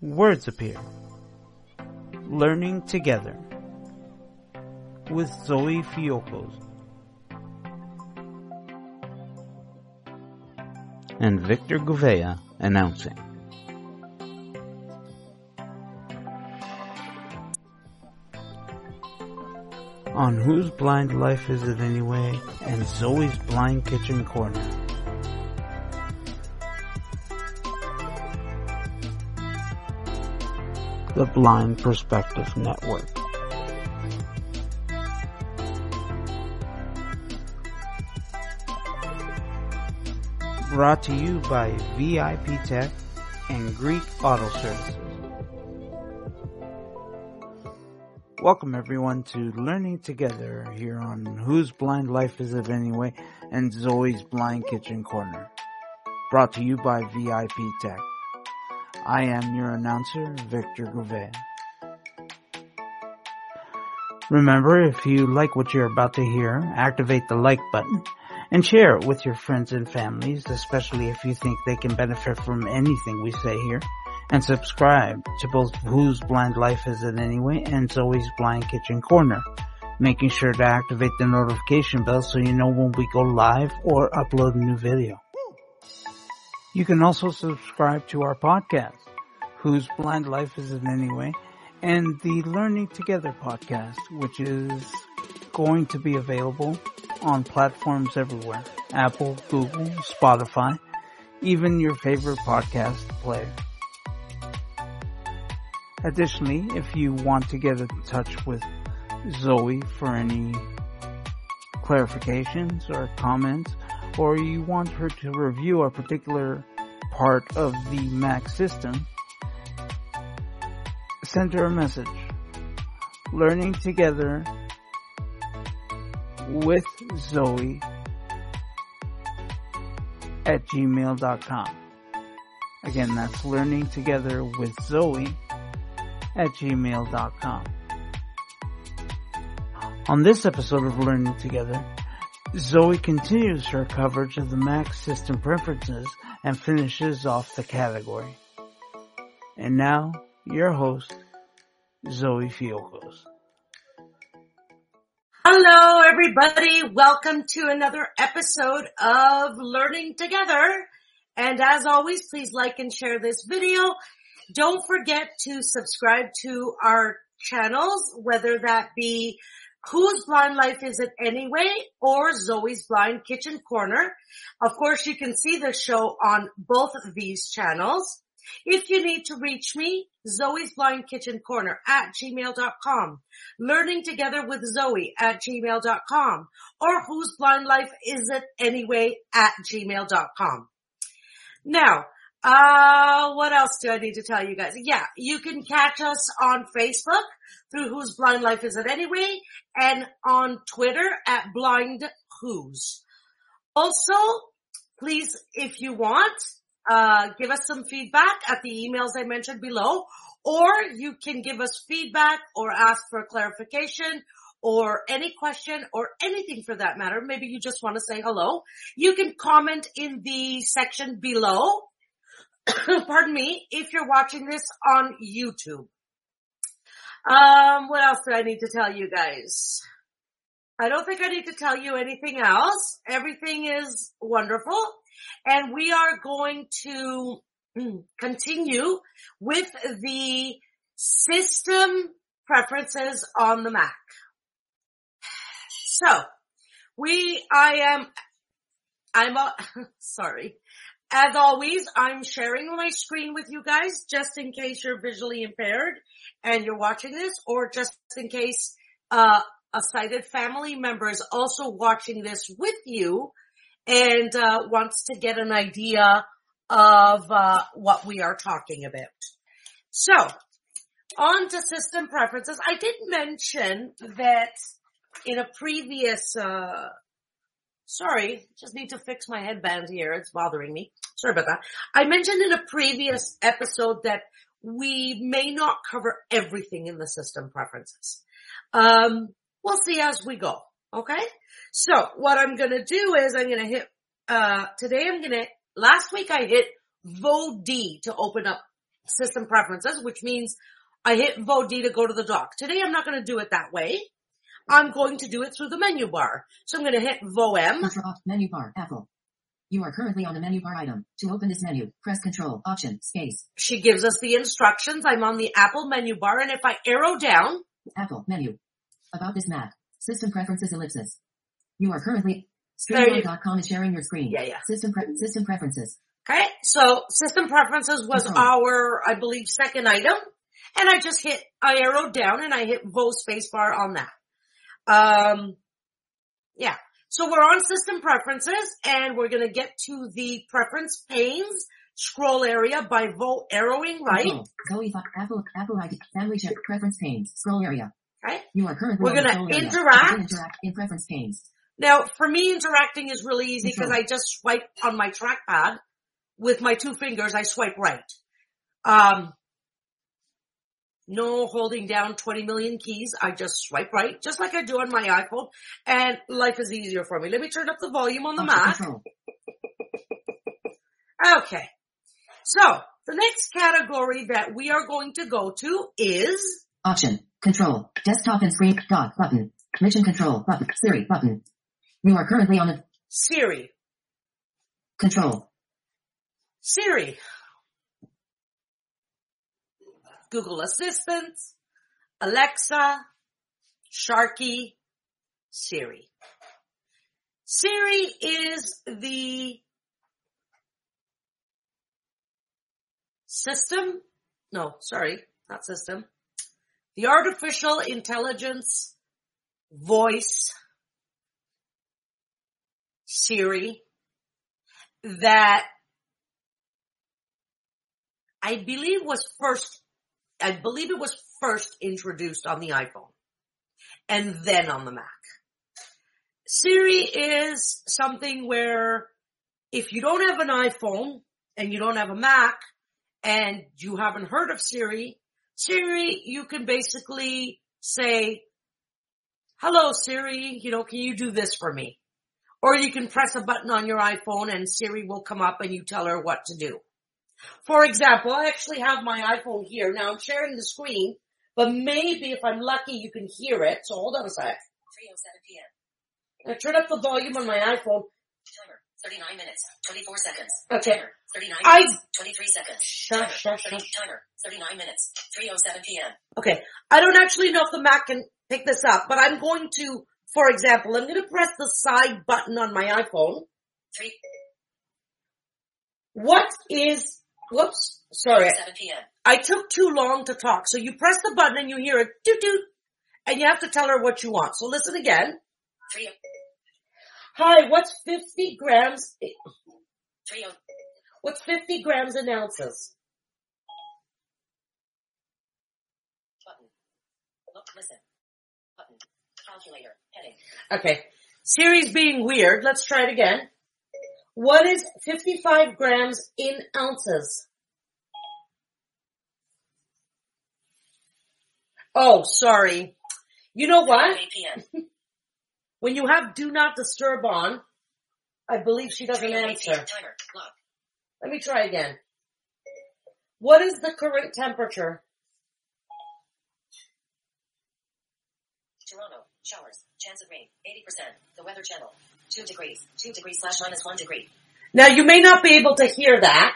words appear. Learning together with Zoe Fiocos and Victor Gouveia announcing. On Whose Blind Life Is It Anyway? and Zoe's Blind Kitchen Corner. The Blind Perspective Network. Brought to you by VIP Tech and Greek Auto Services. Welcome everyone to Learning Together here on Whose Blind Life Is It Anyway and Zoe's Blind Kitchen Corner. Brought to you by VIP Tech. I am your announcer, Victor Gouveia. Remember, if you like what you're about to hear, activate the like button and share it with your friends and families, especially if you think they can benefit from anything we say here and subscribe to both Whose Blind Life Is It Anyway and Zoe's Blind Kitchen Corner, making sure to activate the notification bell so you know when we go live or upload a new video. You can also subscribe to our podcast, Whose Blind Life Is It Anyway, and the Learning Together podcast, which is going to be available on platforms everywhere. Apple, Google, Spotify, even your favorite podcast player. Additionally, if you want to get in touch with Zoe for any clarifications or comments, or you want her to review a particular part of the Mac system, send her a message. Learning together with Zoe at gmail.com. Again, that's learning together with Zoe at gmail.com. On this episode of Learning Together, Zoe continues her coverage of the Mac system preferences and finishes off the category. And now, your host, Zoe Fiocos. Hello everybody, welcome to another episode of Learning Together. And as always, please like and share this video don't forget to subscribe to our channels, whether that be Whose Blind Life Is It Anyway or Zoe's Blind Kitchen Corner. Of course, you can see the show on both of these channels. If you need to reach me, Zoe's Blind Kitchen Corner at gmail.com, learning together with Zoe at gmail.com, or whose blind life is it anyway at gmail.com. Now, uh, what else do I need to tell you guys? Yeah, you can catch us on Facebook through Whose Blind Life Is It Anyway and on Twitter at Blind Who's. Also, please, if you want, uh, give us some feedback at the emails I mentioned below, or you can give us feedback or ask for clarification or any question or anything for that matter. Maybe you just want to say hello. You can comment in the section below pardon me, if you're watching this on YouTube. Um, what else do I need to tell you guys? I don't think I need to tell you anything else. Everything is wonderful. And we are going to continue with the system preferences on the Mac. So, we, I am, I'm, sorry. As always, I'm sharing my screen with you guys just in case you're visually impaired and you're watching this or just in case uh, a sighted family member is also watching this with you and uh, wants to get an idea of uh, what we are talking about. So, on to system preferences. I did mention that in a previous uh, Sorry, just need to fix my headband here. It's bothering me. Sorry about that. I mentioned in a previous episode that we may not cover everything in the system preferences. Um, we'll see as we go. Okay. So what I'm going to do is I'm going to hit, uh, today I'm going to, last week I hit VOD to open up system preferences, which means I hit Vo D to go to the dock. Today I'm not going to do it that way. I'm going to do it through the menu bar. So I'm going to hit Vo M. Control menu bar Apple. You are currently on the menu bar item. To open this menu, press Control Option Space. She gives us the instructions. I'm on the Apple menu bar and if I arrow down, Apple menu. About this Mac. System preferences ellipsis. You are currently StreamYard.com is sharing your screen. Yeah, yeah. System pre- system preferences. okay, so system preferences was Control. our, I believe, second item. And I just hit, I arrowed down and I hit Vo spacebar on that. Um, yeah. So we're on system preferences and we're going to get to the preference panes scroll area by Vo arrowing right. Control. Zoe fi- Apple Apple ID Family Check Preference panes. Scroll area. Okay. You are currently We're gonna interact. Interact in preference panes. Now, for me, interacting is really easy because I just swipe on my trackpad with my two fingers. I swipe right. Um, no holding down 20 million keys. I just swipe right, just like I do on my iPhone, and life is easier for me. Let me turn up the volume on the Mac. Okay. So, the next category that we are going to go to is Option. Control. Desktop and screen. Dot button. Mission control button. Siri button. You are currently on a Siri. control. Siri. Google Assistant, Alexa, Sharky, Siri. Siri is the system, no, sorry, not system, the artificial intelligence voice Siri that I believe was first, I believe it was first introduced on the iPhone and then on the Mac. Siri is something where if you don't have an iPhone and you don't have a Mac and you haven't heard of Siri, Siri, you can basically say, hello Siri, you know, can you do this for me? Or you can press a button on your iPhone and Siri will come up and you tell her what to do. For example, I actually have my iPhone here. Now I'm sharing the screen, but maybe if I'm lucky you can hear it. So hold on a sec. 3.07 p.m. I turn up the volume on my iPhone. Timer. 39 minutes. 24 seconds. Okay. Timer. 39 I- minutes. 23 seconds. Shush, Timer. shush, 30 shush. Timer. 39 minutes. 3.07 p.m. Okay. I don't actually know if the Mac can pick this up, but I'm going to, for example, I'm going to press the side button on my iPhone. 3. What is, whoops, sorry. 7 p.m. I took too long to talk. So you press the button and you hear a doot doot and you have to tell her what you want. So listen again. 3. Hi, what's 50 grams, 3. what's 50 grams in ounces? Button. Look. Listen. Button. Calculator. Heading. Okay. Siri's being weird. Let's try it again. What is 55 grams in ounces? Oh, sorry. You know what? When you have do not disturb on, I believe she doesn't answer. p.m. Timer. Lock. Let me try again. What is the current temperature? Toronto. Showers. Chance of rain. 80%. The weather channel. 2 degrees. 2 degrees slash minus 1 degree. Now you may not be able to hear that,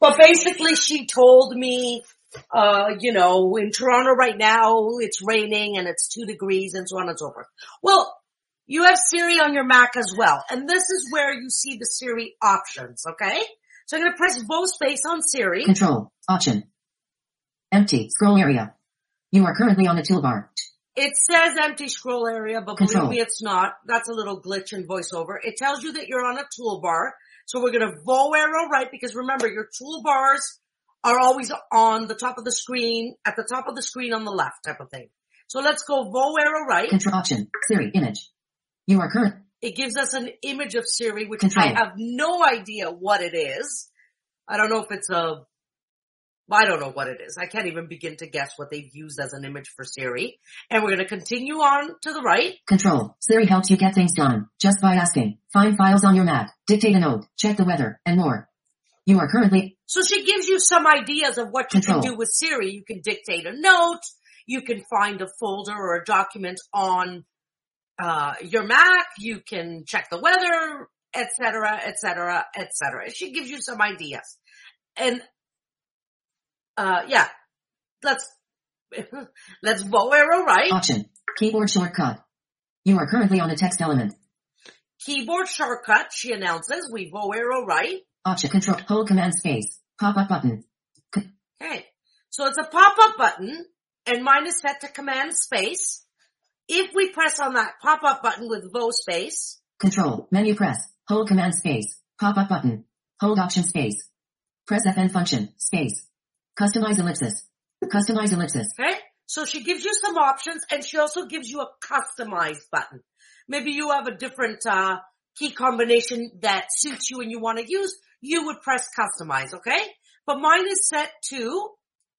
but basically she told me, uh, you know, in Toronto right now it's raining and it's two degrees and so on and so forth. Well, you have Siri on your Mac as well, and this is where you see the Siri options, okay? So I'm gonna press Vo space on Siri. Control. Option. Empty. Scroll area. You are currently on the toolbar. It says empty scroll area, but Control. believe me, it's not. That's a little glitch in voiceover. It tells you that you're on a toolbar. So we're going to Vo arrow right because remember your toolbars are always on the top of the screen, at the top of the screen on the left type of thing. So let's go Vo arrow right. Control option. Siri image. You are current. It gives us an image of Siri, which Control. I have no idea what it is. I don't know if it's a, I don't know what it is. I can't even begin to guess what they've used as an image for Siri. And we're going to continue on to the right. Control. Siri helps you get things done just by asking. Find files on your Mac. Dictate a note. Check the weather and more. You are currently So she gives you some ideas of what you Control. can do with Siri. You can dictate a note. You can find a folder or a document on uh, your Mac. You can check the weather, etc., etc., etc. She gives you some ideas, and uh, yeah, let's let's arrow right. option. Keyboard shortcut. You are currently on a text element. Keyboard shortcut. She announces we arrow right. Option control. Hold command space. Pop up button. Okay. So it's a pop-up button and mine is set to command space. If we press on that pop-up button with vo space, Control. Menu press. Hold command space. Pop up button. Hold option space. Press FN function. Space. Customize ellipsis. Customize ellipsis. okay? So she gives you some options and she also gives you a customized button. Maybe you have a different, uh, key combination that suits you and you want to use, you would press customize, okay? But mine is set to,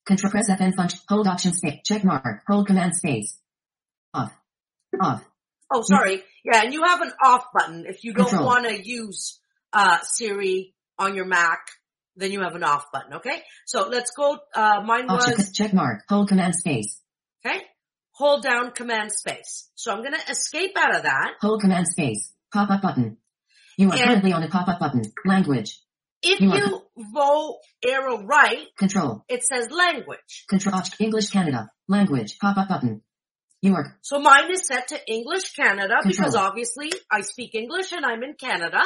Control press FN function. Hold option space. Check mark. Hold command space. Off. Off. oh sorry, yeah, and you have an off button. If you don't want to use, uh, Siri on your Mac, then you have an off button, okay? So let's go, uh, mine Option was, check mark. Hold command space. okay? Hold down command space. So I'm gonna escape out of that. Hold command space. Pop up button. You are And- currently on a pop up button. Language. If You you vote arrow right, Control. it says language. Control. English Canada. Language. Pop up button. You are So mine is set to English Canada because obviously I speak English and I'm in Canada.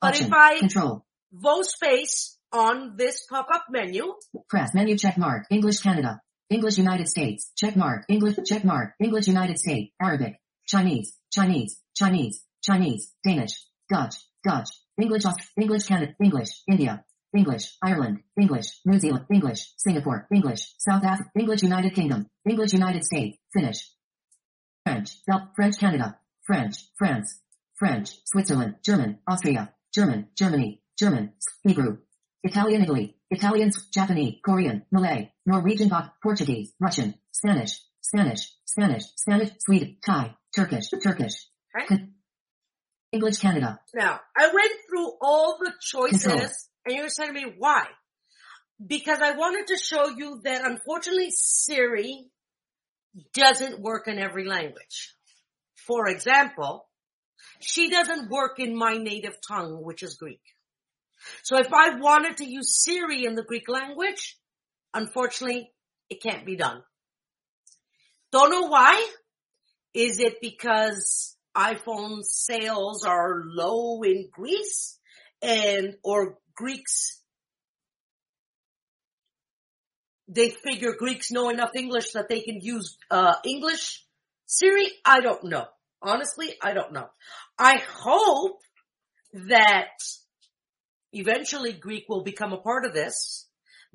But option. if I Control. vote space on this pop-up menu, Press menu check mark. English Canada. English United States. Check mark. English check mark. English United States. Arabic. Chinese. Chinese. Chinese. Chinese. Danish. Dutch. Dutch. English English Canada. English. India. English. Ireland. English. New Zealand. English. Singapore. English. South Africa. English United Kingdom. English United States. Finnish. French. Del- French Canada. French. France. French. Switzerland. German. Austria. German. Germany. German. Hebrew. Italian Italy, Italians, Japanese, Korean, Malay, Norwegian, Portuguese, Russian, Spanish, Spanish, Spanish, Spanish, Swedish, Thai, Turkish, Turkish, Okay. English Canada, now I went through all the choices Control. and you're saying to me why? Because I wanted to show you that unfortunately Siri doesn't work in every language. For example, she doesn't work in my native tongue, which is Greek. So if I wanted to use Siri in the Greek language, unfortunately, it can't be done. Don't know why. Is it because iPhone sales are low in Greece and, or Greeks, they figure Greeks know enough English that they can use, uh, English Siri? I don't know. Honestly, I don't know. I hope that eventually Greek will become a part of this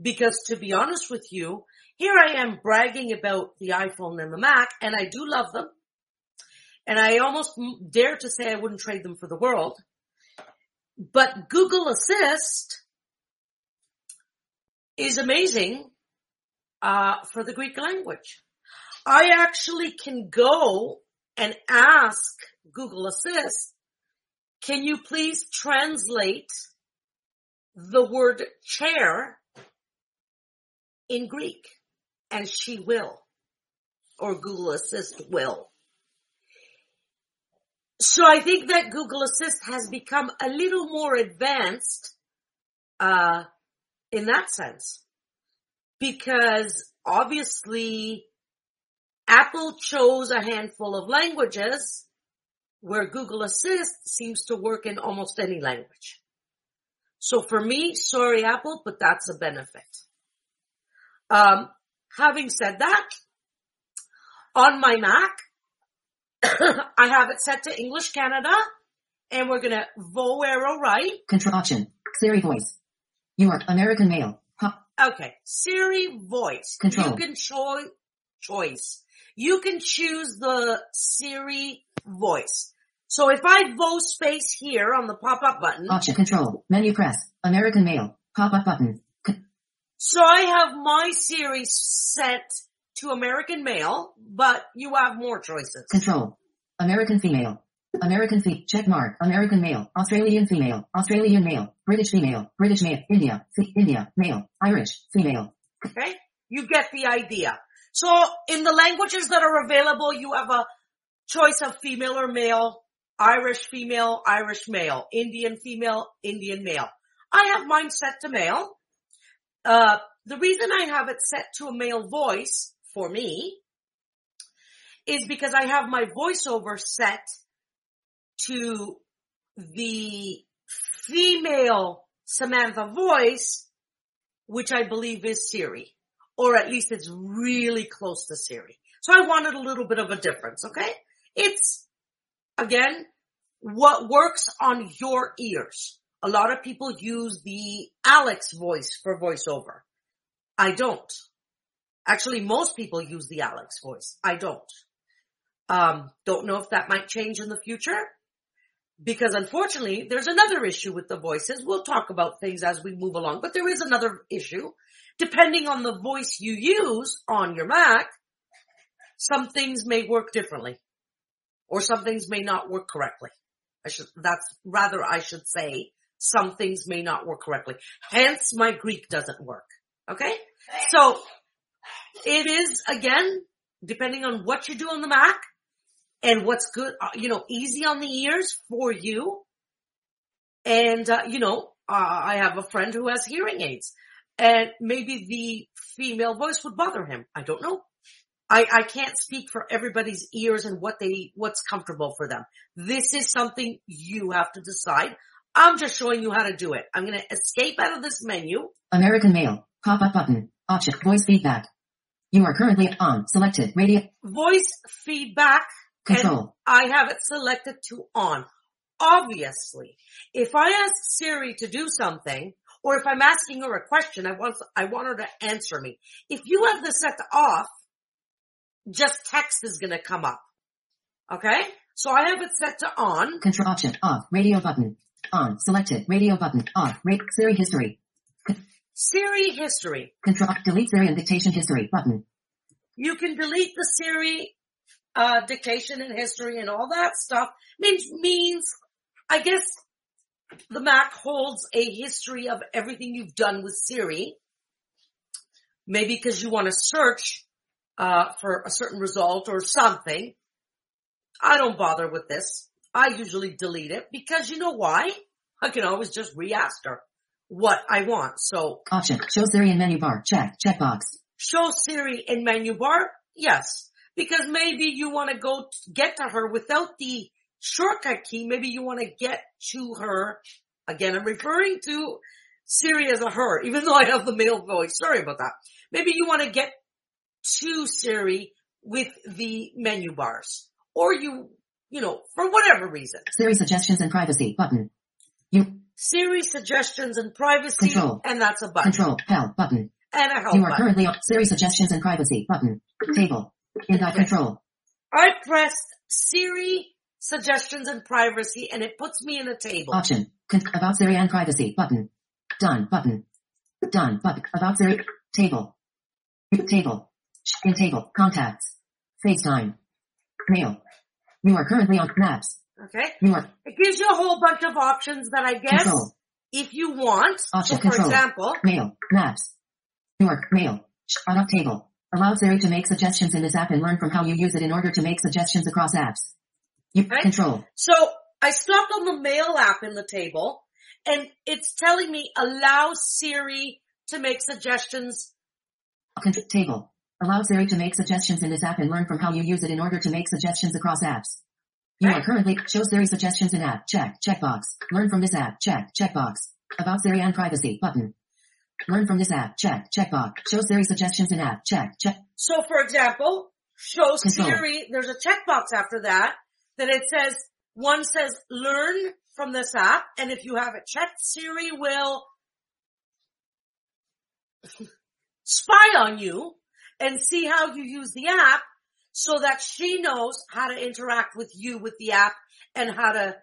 because to be honest with you, here I am bragging about the iPhone and the Mac and I do love them. And I almost dare to say I wouldn't trade them for the world. But Google Assist is amazing, uh, for the Greek language. I actually can go and ask Google Assist, can you please translate the word chair in Greek? And she will. Or Google Assist will. So I think that Google Assist has become a little more advanced, uh, in that sense. Because obviously Apple chose a handful of languages where Google Assist seems to work in almost any language. So for me, sorry Apple, but that's a benefit. Um, having said that, on my Mac, I have it set to English Canada and we're gonna vo arrow right. control option, Siri voice. You are American male, pop, Okay. Siri voice. Control. You can cho- choice. You can choose the Siri voice. So if I vote space here on the pop-up button, option control, menu press, American male, pop up button, so I have my Siri's set to American male, but you have more choices. control, American female, American fe- check mark. American male. Australian female. Australian male. British female. British male. India. Fe- India. Male. Irish. Female. Okay? You get the idea. So in the languages that are available, you have a choice of female or male, Irish female, Irish male, Indian female, Indian male. I have mine set to male. Uh, the reason I have it set to a male voice for me is because I have my voiceover set to the female Samantha voice, which I believe is Siri, or at least it's really close to Siri. So I wanted a little bit of a difference, okay? It's, again, what works on your ears. A lot of people use the Alex voice for voiceover. I don't. Actually, most people use the Alex voice. I don't. Um, don't know if that might change in the future because unfortunately there's another issue with the voices. We'll talk about things as we move along, but there is another issue. Depending on the voice you use on your Mac, some things may work differently or some things may not work correctly. I should, that's rather I should say some things may not work correctly. Hence my Greek doesn't work. Okay? So it is again, depending on what you do on the Mac and what's good, uh, you know, easy on the ears for you. And, uh, you know, uh, I have a friend who has hearing aids and maybe the female voice would bother him. I don't know. I, I can't speak for everybody's ears and what they, what's comfortable for them. This is something you have to decide. I'm just showing you how to do it. I'm going to escape out of this menu. American male. Pop up button. Option. Voice feedback. You are currently on. Selected. Radio. Voice feedback. Control. And I have it selected to on. Obviously, if I ask Siri to do something, or if I'm asking her a question, I want, I want her to answer me. If you have this set to off, just text is gonna come up. Okay? So I have it set to on. Control option. Off. Radio button. On. Selected. Radio button. Off. Rate. Siri history. Siri history. Control. Delete Siri and dictation history button. You can delete the Siri uh, dictation and history and all that stuff. Means means I guess the Mac holds a history of everything you've done with Siri. Maybe because you want to search uh, for a certain result or something. I don't bother with this. I usually delete it because you know why? I can always just re-ask her what I want. So Option. Show Siri in menu bar. Check. Checkbox. show Siri in menu bar? Yes. Because maybe you want to go get to her without the shortcut key. Maybe you want to get to her. Again, I'm referring to Siri as a her, even though I have the male voice. Sorry about that. Maybe you want to get to Siri with the menu bars. Or you, you know, for whatever reason. Siri suggestions and privacy button. You Siri suggestions and privacy, Control. and that's a button. control help button. And a help You are button. currently on Siri suggestions and privacy button. Table. In dot control. I pressed Siri suggestions and privacy and it puts me in a table. Option. Con- about Siri and privacy button. Done button. Done button. About Siri. Table. Table. In table. Contacts. FaceTime. Mail. You are currently on Maps. Okay. You are It gives you a whole bunch of options that I guess control. if you want, Option so for control. example, Mail. Maps. You are mail. On table. Allow Siri to make suggestions in this app and learn from how you use it in order to make suggestions across apps. You Okay. control. so I stopped on the mail app in the table and it's telling me allow Siri to make suggestions. Con- table. Allow Siri to make suggestions in this app and learn from how you use it in order to make suggestions across apps. You are currently show Siri suggestions in app. Check. Checkbox. Learn from this app. Check. Checkbox. About Siri and privacy button. Learn from this app. Check. Checkbox. Show Siri suggestions in app. Check. Check. So for example, show Control. Siri, there's a checkbox after that, that it says, one says learn from this app, and if you have it checked, Siri will spy on you and see how you use the app so that she knows how to interact with you with the app and how to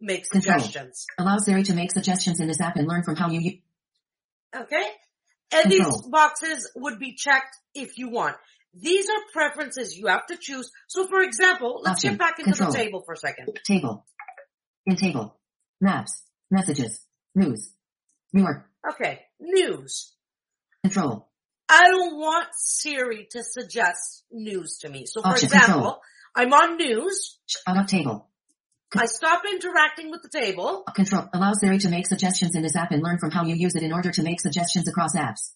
make Control. suggestions. Allow Siri to make suggestions in this app and learn from how you use. Okay? And these boxes would be checked if you want. These are preferences you have to choose. So for example, let's Option. get back into Control. the table for a second. Table. In table. Maps. Messages. News. York. Okay, news. Control. I don't want Siri to suggest news to me. So oh, for Option, example, control. I'm on news. Out of table. I stop interacting with the table. Uh, control. Allow Siri to make suggestions in this app and learn from how you use it in order to make suggestions across apps.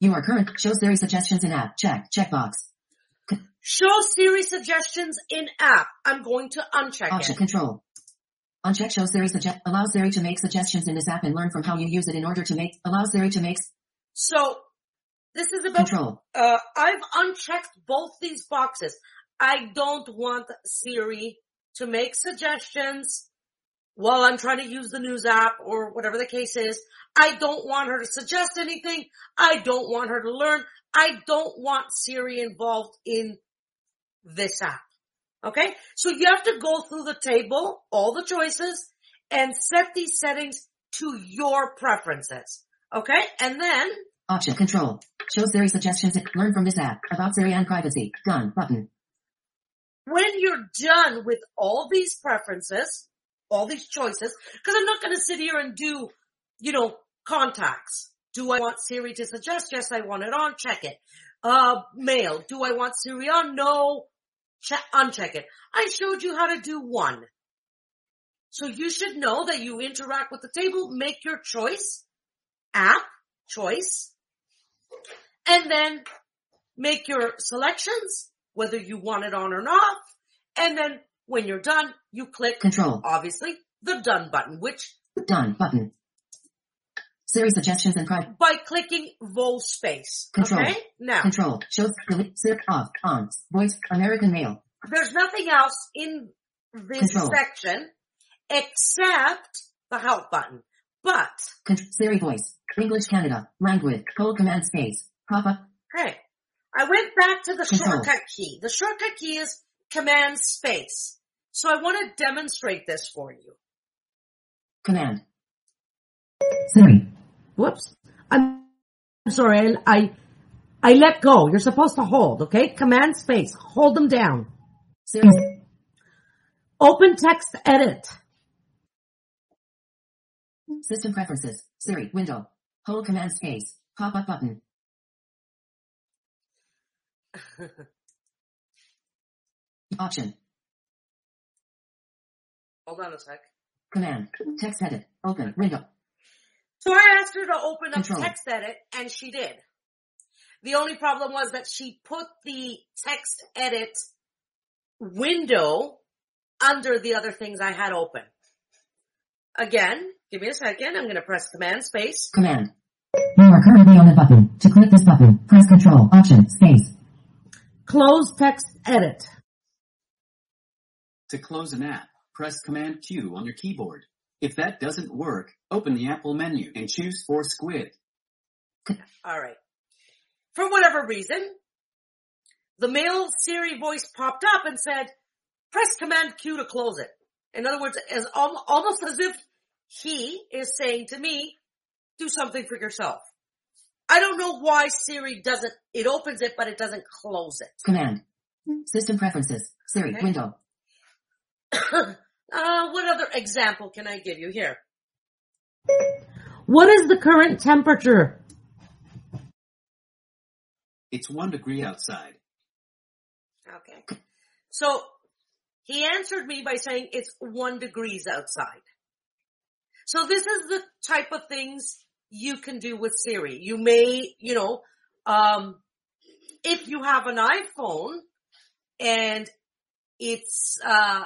You are current. Show Siri suggestions in app. Check. Checkbox. Show Siri suggestions in app. I'm going to uncheck Option. it. Control. Uncheck show Siri suggest. Allow Siri to make suggestions in this app and learn from how you use it in order to make. Allow Siri to make. So this is about, Control. uh, I've unchecked both these boxes. I don't want Siri to make suggestions while I'm trying to use the news app or whatever the case is. I don't want her to suggest anything. I don't want her to learn. I don't want Siri involved in this app. Okay? So you have to go through the table, all the choices, and set these settings to your preferences. Okay? And then Option. Control. Show Siri suggestions. Learn from this app. About Siri and privacy. Done. Button. when you're done with all these preferences, all these choices, because I'm not going to sit here and do, you know, contacts. Do I want Siri to suggest? Yes, I want it on. Check it. Uh, mail. Do I want Siri on? No. Check, uncheck it. I showed you how to do one. So you should know that you interact with the table, make your choice, app, choice, and then make your selections, whether you want it on or not. And then when you're done, you click, Control. obviously, the done button, which Done. Button. Siri suggestions and pri- by clicking vol space. Control. Okay? Now, Control. Show delete Siri off on voice American male. there's nothing else in this Control. section except the help button. But, Con- Siri voice English Canada language hold command space pop up okay, I went back to the shortcut key. The shortcut key is command space. So I want to demonstrate this for you. command Siri Whoops. I'm sorry. I, I, I let go. You're supposed to hold, okay? Command space. Hold them down. Siri Open text edit. system preferences Siri window hold command space pop up button option Hold on a sec. command text edit open window So I asked her to open up Control. text edit and she did. The only problem was that she put the text edit window under the other things I had open. Again, give me a second. I'm going to press command space. command you are currently on a button to click this button press control option space Close text edit. To close an app, press Command Q on your keyboard. If that doesn't work, open the Apple menu and choose Force Quit. All right. For whatever reason, the male Siri voice popped up and said, press command Q to close it. In other words, as almost as if he is saying to me, do something for yourself. I don't know why Siri doesn't, it opens it, but it doesn't close it. command system preferences Siri Okay. window uh, what other example can I give you here? What is the current temperature? It's one degree outside. Okay. So he answered me by saying it's one degrees outside. So this is the type of things you can do with Siri. You may, you know, um, if you have an iPhone and it's, uh,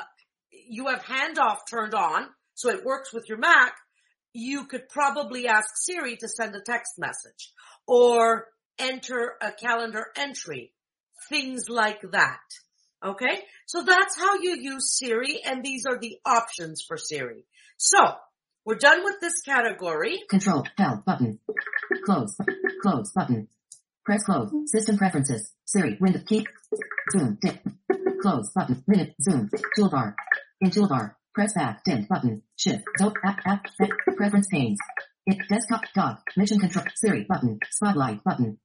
you have handoff turned on, so it works with your Mac, you could probably ask Siri to send a text message or enter a calendar entry things like that. Okay? So that's how you use Siri and these are the options for Siri. So, we're done with this category. Control, help button. Close, close button. Press close. System preferences. Siri, window key. Zoom, dip. Close button. Minute, zoom. Toolbar. In toolbar. Press back, dim button. Shift, zoom, app, app, set, preference panes. It, desktop, dock, mission control, Siri button, spotlight button.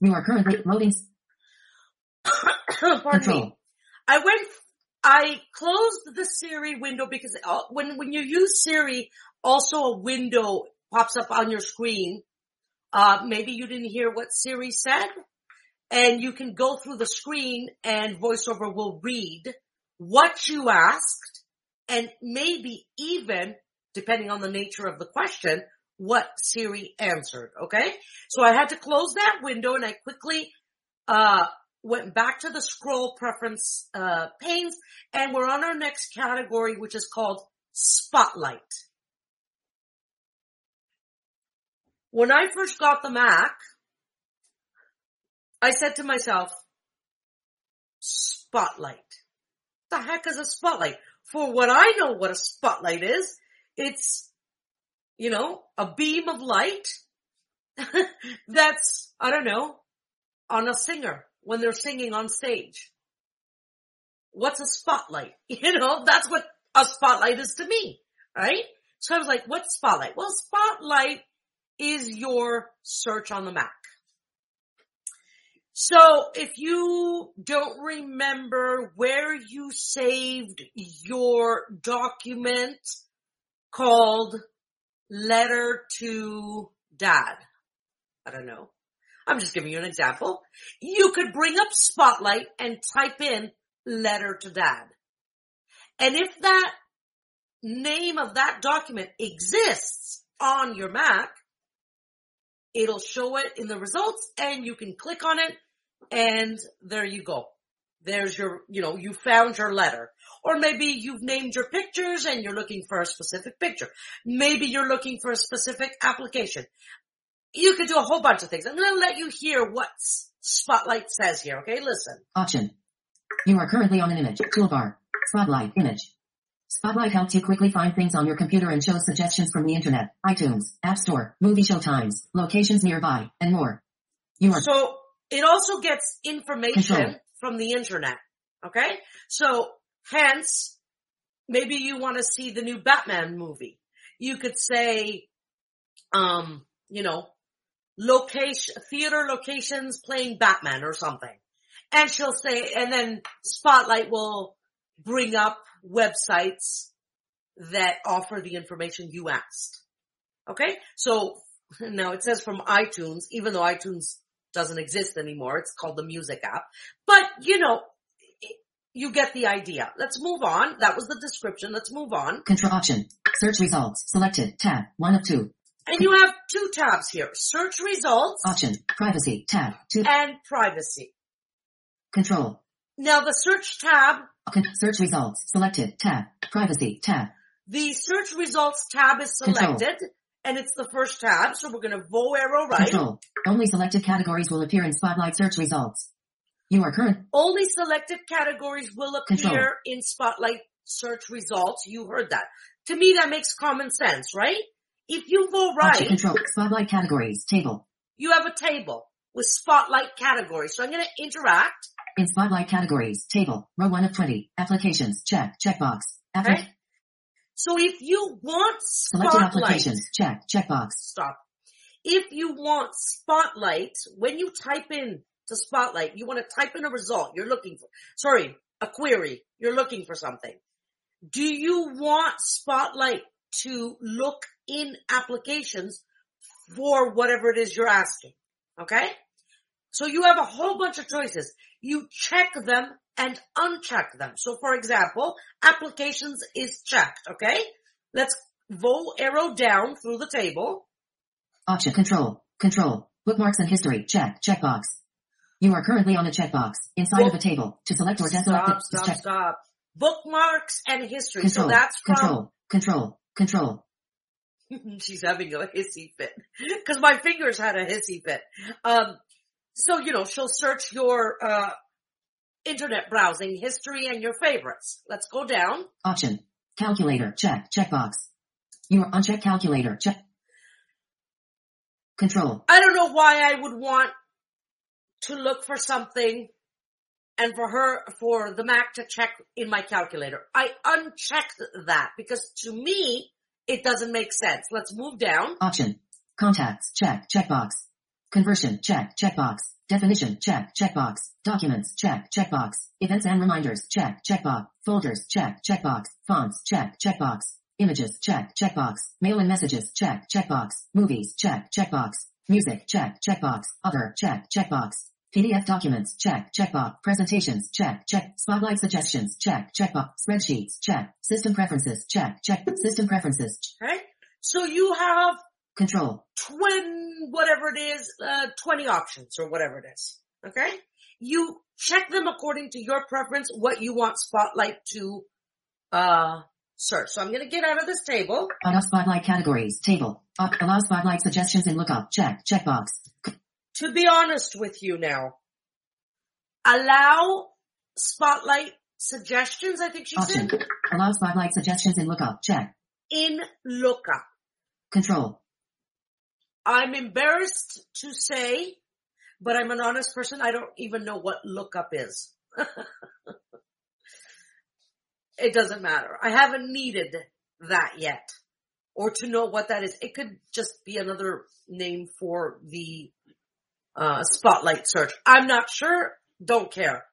You are currently loading. Pardon Control. me. I went, I closed the Siri window because uh, when, when you use Siri, also a window pops up on your screen. Uh, maybe you didn't hear what Siri said and you can go through the screen and voiceover will read what you asked and maybe even, depending on the nature of the question, what Siri answered. Okay. So I had to close that window and I quickly, uh, went back to the scroll preference, uh, panes and we're on our next category, which is called spotlight. When I first got the Mac, I said to myself, spotlight. The heck is a spotlight? For what I know what a spotlight is, it's, you know, a beam of light that's, I don't know, on a singer when they're singing on stage. What's a spotlight? You know, that's what a spotlight is to me, right? So I was like, what spotlight? Well, spotlight is your search on the Mac. So if you don't remember where you saved your document called letter to dad, I don't know. I'm just giving you an example. You could bring up Spotlight and type in letter to dad. And if that name of that document exists on your Mac, it'll show it in the results and you can click on it and there you go. There's your, you know, you found your letter. Or maybe you've named your pictures and you're looking for a specific picture. Maybe you're looking for a specific application. You could do a whole bunch of things. I'm going to let you hear what Spotlight says here. Okay, listen. Option. You are currently on an image. Toolbar. Spotlight. Image. Spotlight helps you quickly find things on your computer and shows suggestions from the internet, iTunes, App Store, movie show times, locations nearby, and more. You are So it also gets information Control. from the internet. Okay. So hence, maybe you want to see the new Batman movie. You could say, um, you know, location, theater locations playing Batman or something. And she'll say, and then Spotlight will bring up websites that offer the information you asked. Okay? So now it says from iTunes, even though iTunes doesn't exist anymore. It's called the music app. But, you know, you get the idea. Let's move on. That was the description. Let's move on. control option. Search results. Selected. Tab. One of two. And you have two tabs here. Search results Option. Privacy. Tab. Two. and privacy. Control. Now the search tab, search results. Selected. Tab. Privacy. Tab. the search results tab is Control. selected and it's the first tab. So we're going to vo arrow right. Control. Only selected categories will appear in Spotlight search results. You are current. Only selected categories will appear Control. in Spotlight search results. You heard that. To me, that makes common sense, right? If you vote Option. right, Control. Spotlight categories. Table. you have a table with Spotlight categories. So I'm going to interact. In Spotlight categories. Table. Row 1 of 20. Applications. Check. Checkbox. Applic- Okay. So if you want Selected Spotlight, applications. Check. Checkbox. stop. If you want Spotlight, when you type in to Spotlight, you want to type in a result you're looking for. Sorry, a query. You're looking for something. Do you want Spotlight to look in applications for whatever it is you're asking? Okay? So you have a whole bunch of choices. You check them and uncheck them. So for example, applications is checked, okay? Let's vo arrow down through the table. Option. Control. Control. Bookmarks and history. Check. Checkbox. You are currently on a checkbox inside Well- of a table. To select or deselect Stop, stop, check. stop. Bookmarks and history. Control. So that's from, Control. Control. Control. she's having a hissy fit. Cause my fingers had a hissy fit. Um, so, you know, she'll search your, uh, internet browsing history and your favorites. Let's go down. Option. Calculator. Check. Checkbox. You are uncheck calculator. Check. Control. I don't know why I would want to look for something and for her, for the Mac to check in my calculator. I unchecked that because to me, it doesn't make sense. Let's move down. Option. Contacts. Check. Checkbox. Conversion. Check. Checkbox. Definition, check, checkbox. Documents, check, checkbox. Events and reminders, check, checkbox. Folders, check, checkbox. Fonts, check, checkbox. Images, check, checkbox. Mail and messages, check, checkbox. Movies, check, checkbox. Music, check, checkbox. Other, check, checkbox. PDF documents, check, checkbox. Presentations, check, check. Spotlight suggestions, check, checkbox. Spreadsheets, check. System preferences, check, check. System preferences, Okay? So you have control, 20, whatever it is, uh, 20 options or whatever it is. Okay? You check them according to your preference, what you want Spotlight to, uh, search. So I'm gonna get out of this table. auto spotlight categories, table. Allow spotlight suggestions in lookup, check, checkbox. To be honest with you now, allow Spotlight suggestions, I think she Option. said, Allow spotlight suggestions in lookup, check. in lookup. Control, I'm embarrassed to say, but I'm an honest person. I don't even know what lookup is. it doesn't matter. I haven't needed that yet or to know what that is. It could just be another name for the uh, spotlight search. I'm not sure. Don't care.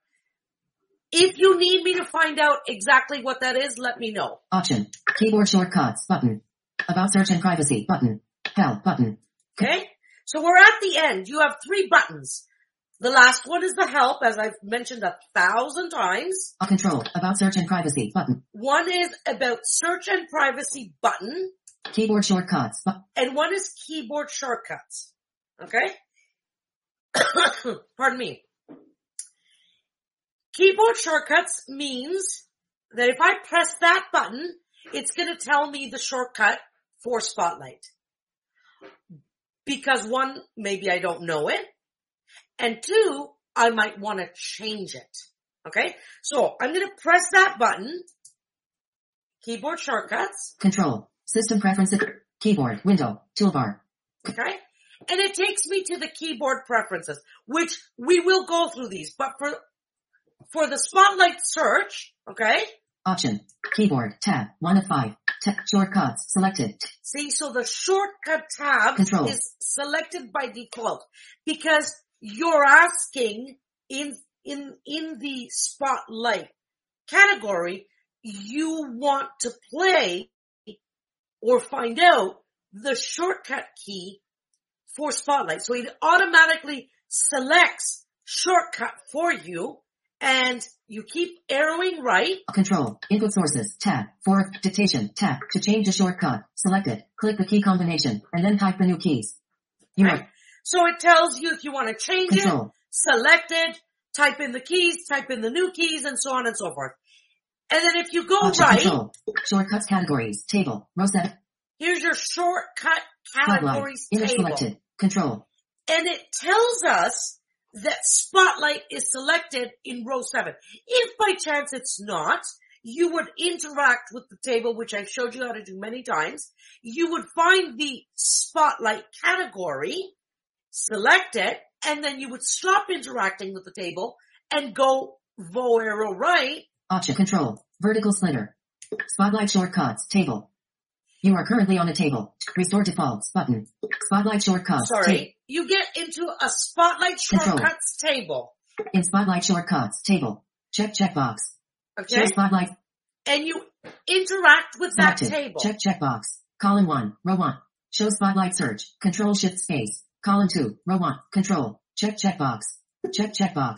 If you need me to find out exactly what that is, let me know. option. Keyboard shortcuts, button. About search and privacy, button. Help, button. Okay? So we're at the end. You have three buttons. The last one is the help, as I've mentioned a thousand times. Uh, Control, about search and privacy, button. One is about search and privacy button, Keyboard shortcuts, and one is keyboard shortcuts. Okay? Pardon me. Keyboard shortcuts means that if I press that button, it's gonna tell me the shortcut for Spotlight. Because one, maybe I don't know it, and two, I might want to change it. Okay? So I'm gonna press that button, keyboard shortcuts, control. System preferences, keyboard, window, toolbar. Okay? And it takes me to the keyboard preferences, which we will go through these, but for, for the spotlight search, okay? Option. Keyboard, tab, 1 of 5. Te- shortcuts, selected. See, so the shortcut tab Control. is selected by default because you're asking in, in, in the spotlight category, you want to play or find out the shortcut key for Spotlight. So it automatically selects shortcut for you and you keep arrowing right. Control. Input sources, tab. 4 dictation, tab. To change the shortcut, selected. Click the key combination, and then type the new keys. You Right. So it tells you if you want to change it, Control. select it, type in the keys, type in the new keys, and so on and so forth. And then if you go Option right, control. Shortcuts categories, table. Row 7. here's your shortcut categories Image table. selected. Control. and it tells us that spotlight is selected in row seven. If by chance it's not, you would interact with the table, which I've showed you how to do many times. You would find the spotlight category, select it, and then you would stop interacting with the table and go vo arrow right. Option control. Vertical splitter. Spotlight shortcuts, table. You are currently on a table. Restore defaults button. Spotlight shortcuts. ta- Sorry. You get into a spotlight Control. shortcuts table. in Spotlight shortcuts, table. Check checkbox. Show Okay. Spotlight And you interact with that table. Check checkbox. Column 1, row 1. Show Spotlight search. Control shift space. Column 2, row 1. Control. Check checkbox. Check checkbox.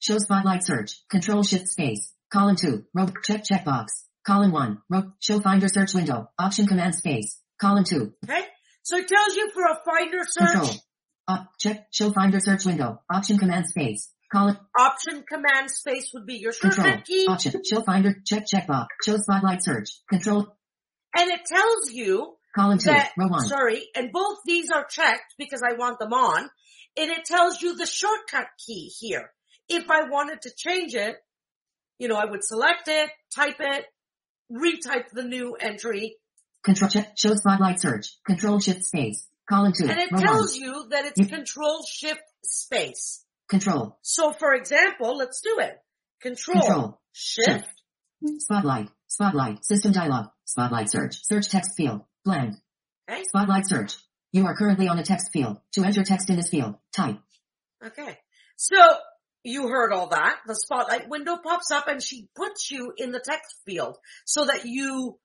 Show Spotlight search. Control shift space. Column 2, row. Check checkbox. Column 1, row. Show finder search window. Option command space. Column 2, Okay? So it tells you for a finder search, Control. Uh, check, show finder search window. Option command space. Column, option command space would be your control. shortcut key, Option, show finder, check checkbox. Show spotlight search. Control, and it tells you column 2, that, row 1. sorry, and both these are checked because I want them on, and it tells you the shortcut key here. If I wanted to change it, you know, I would select it, type it, retype the new entry, Control, check, show spotlight search. Control shift space. Column 2, and it row 1. tells you that it's control shift space. Control, So for example, let's do it. Control, Control. shift, spotlight, spotlight, system dialog, spotlight search, search text field, blank. Okay. Spotlight search. You are currently on a text field. To enter text in this field, type. Okay. So you heard all that. The spotlight window pops up and she puts you in the text field so that you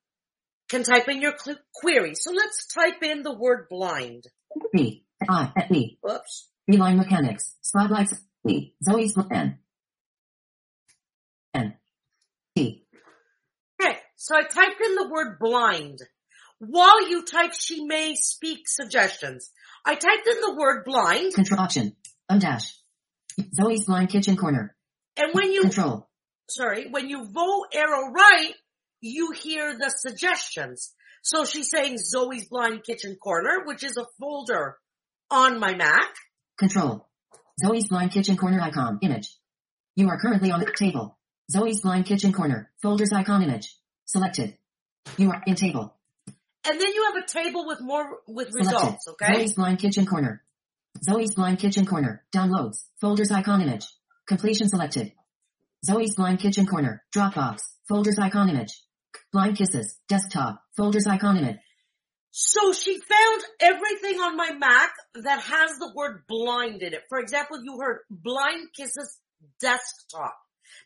can type in your cl- query. So let's type in the word blind. B. I. B. Whoops. Beeline mechanics. Spotlights. B. Zoe's N. N. T. Okay. So I typed in the word blind. While you type, she may speak suggestions. I typed in the word blind Control option. Undash. Zoe's blind kitchen corner. and when you, Control. sorry, when you VO arrow right, you hear the suggestions. So she's saying Zoe's blind kitchen corner, which is a folder on my Mac. Control. Zoe's blind kitchen corner icon. Image. You are currently on the table. Zoe's blind kitchen corner. Folders icon image. Selected. You are in table. And then you have a table with more, with Selected. results, okay? Zoe's blind kitchen corner. Zoe's blind kitchen corner. Downloads. Folders icon image. Completion selected. Zoe's blind kitchen corner. Dropbox. Folders icon image. Blind kisses. Desktop. Folders icon image. So she found everything on my Mac that has the word blind in it. For example, you heard blind kisses desktop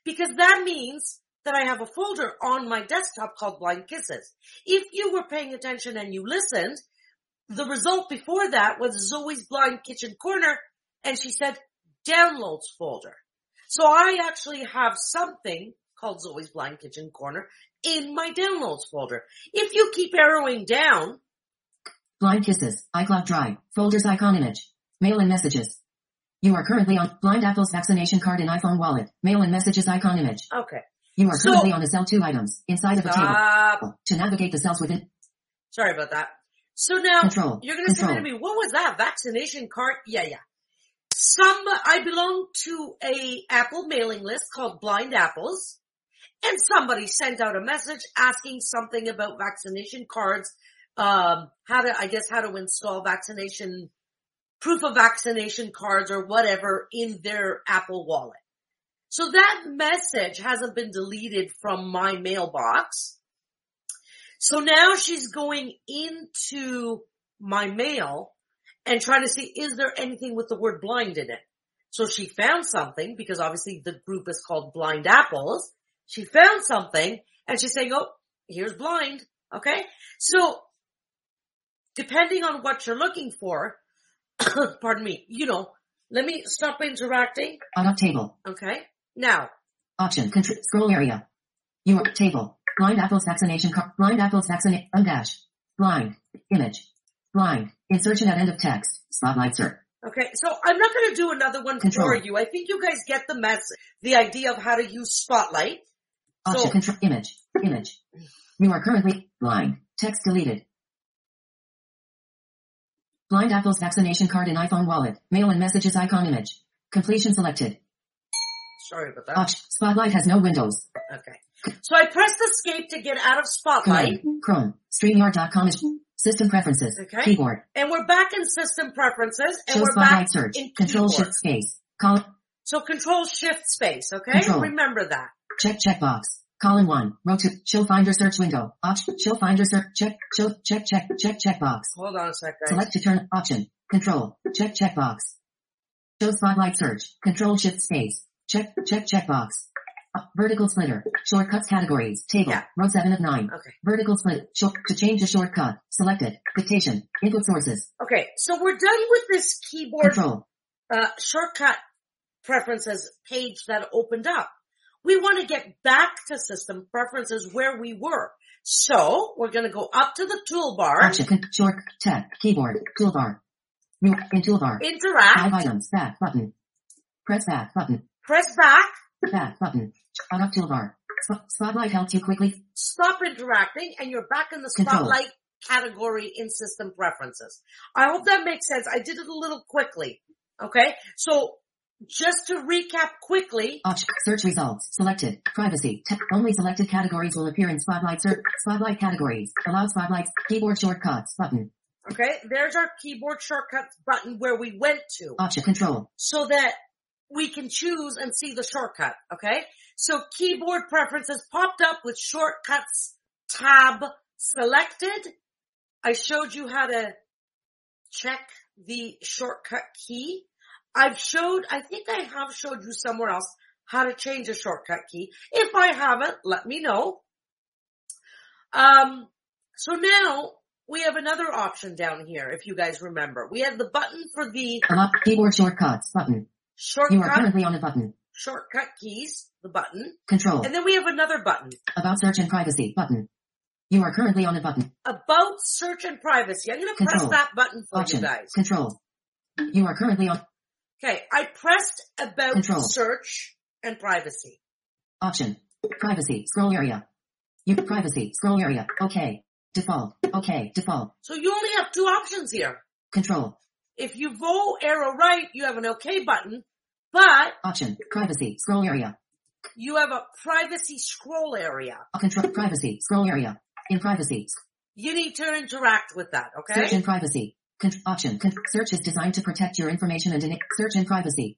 because that means that I have a folder on my desktop called blind kisses. If you were paying attention and you listened, the result before that was Zoe's blind kitchen corner and she said downloads folder. So I actually have something called Zoe's blind kitchen corner in my downloads folder. If you keep arrowing down, Blind kisses. iCloud Drive. Folders icon image. Mail and messages. You are currently on Blind Apple's vaccination card and iPhone wallet. Mail and messages icon image. okay. You are So- currently on a cell two items inside of a table. To navigate the cells within Sorry about that. So now Control. you're going to say to me, what was that vaccination card? Yeah, yeah. Some, I belong to a Apple mailing list called Blind Apples and somebody sent out a message asking something about vaccination cards, um, how to, I guess how to install vaccination, proof of vaccination cards or whatever in their Apple wallet. So that message hasn't been deleted from my mailbox. So now she's going into my mail and trying to see, is there anything with the word blind in it? So she found something because obviously the group is called Blind Apples. She found something and she's saying, oh, here's blind. Okay. So depending on what you're looking for, pardon me, you know, let me stop interacting. On a table. Okay. Now, Option. Control. Scroll area. You are table. Blind Apple's vaccination card. Blind Apple's vaccinate. Undash. Oh, blind. Image. Blind. Insertion at end of text. Spotlight sir. Okay, so I'm not going to do another one Control. for you. I think you guys get the message, the idea of how to use Spotlight. Option. So- Control. Image. Image. You are currently blind. Text deleted. Blind Apple's vaccination card in iPhone wallet. Mail and messages icon image. Completion selected. Sorry about that. Option. Spotlight has no windows. Okay. So I pressed escape to get out of Spotlight. Chrome. StreamYard.com is system preferences. Okay. Keyboard. and we're back in System Preferences, and Show we're back spotlight search. in Control Keyboard. shift space. Call So Control Shift Space, okay? Control. Remember that. check checkbox. Column one. Rotate. Show finder search window. Option. Show finder search. Check. Show. Check. Check. Check checkbox. Hold on a sec, guys. Select to turn. Option. Control. Check checkbox. Show spotlight search. Control shift space. Check. Check checkbox. Vertical splitter. Shortcuts categories. Table. Yeah. Row seven of nine. Okay. Vertical split. Short. To change a shortcut. Selected. Dictation. Input sources. Okay, so we're done with this keyboard Control. uh, shortcut preferences page that opened up. We want to get back to system preferences where we were. So we're going to go up to the toolbar. Con- short. Tab. Keyboard. Toolbar. In toolbar. Five interact, items. Back button. Press back button. press back, Back button. Out of toolbar. Sp- spotlight helps you quickly. stop interacting, and you're back in the Control. spotlight category in system preferences. I hope that makes sense. I did it a little quickly. Okay. So just to recap quickly, Option. Search results. Selected. Privacy. Te- only selected categories will appear in Spotlight search. Spotlight categories. Allow spotlights. Keyboard shortcuts. Button. okay, there's our keyboard shortcuts button where we went to. Option. Control. so that we can choose and see the shortcut, okay? So keyboard preferences popped up with shortcuts tab selected. I showed you how to check the shortcut key. I've showed, I think I have showed you somewhere else how to change a shortcut key. If I haven't, let me know. Um, so now we have another option down here, if you guys remember. We have the button for the keyboard shortcuts button. You are currently on a button. shortcut keys, the button. Control. And then we have another button. About search and privacy button. You are currently on a button. About search and privacy. I'm gonna press that button for Option. you guys. Control. You are currently on Okay, I pressed about Control. search and privacy. option. Privacy. Scroll area. You privacy. Scroll area. Okay. Default. Okay. Default. So you only have two options here. Control. If you VO arrow right, you have an OK button, but Option. Privacy. Scroll area. You have a privacy scroll area. A control. Privacy. Scroll area. In privacy. You need to interact with that, okay? Search and privacy. Con- option. Con- search is designed to protect your information and ena- search in privacy.